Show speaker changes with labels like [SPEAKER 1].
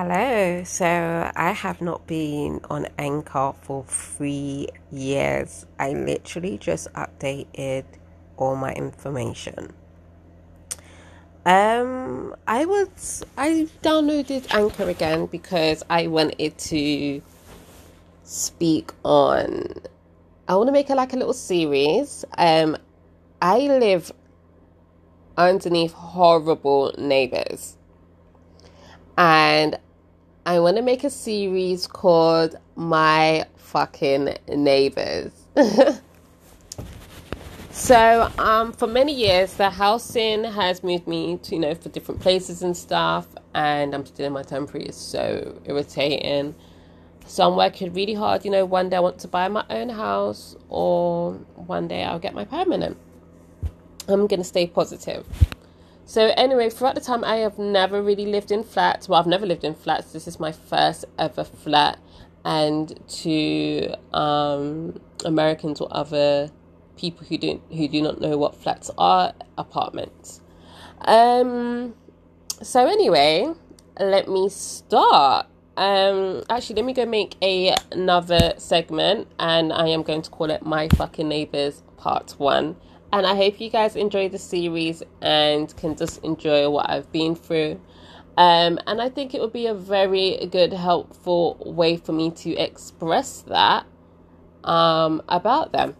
[SPEAKER 1] Hello. So I have not been on Anchor for three years. I literally just updated all my information. Um, I was I downloaded Anchor again because I wanted to speak on. I want to make it like a little series. Um, I live underneath horrible neighbors and I want to make a series called My Fucking Neighbors. so, um, for many years, the housing has moved me to, you know, for different places and stuff, and I'm still in my temporary is so irritating. So, I'm working really hard, you know, one day I want to buy my own house, or one day I'll get my permanent. I'm going to stay positive. So anyway, throughout the time I have never really lived in flats. Well, I've never lived in flats. This is my first ever flat, and to um, Americans or other people who don't who do not know what flats are, apartments. Um. So anyway, let me start. Um, actually, let me go make a, another segment, and I am going to call it "My Fucking Neighbors Part One." And I hope you guys enjoy the series and can just enjoy what I've been through. Um, and I think it would be a very good, helpful way for me to express that um, about them.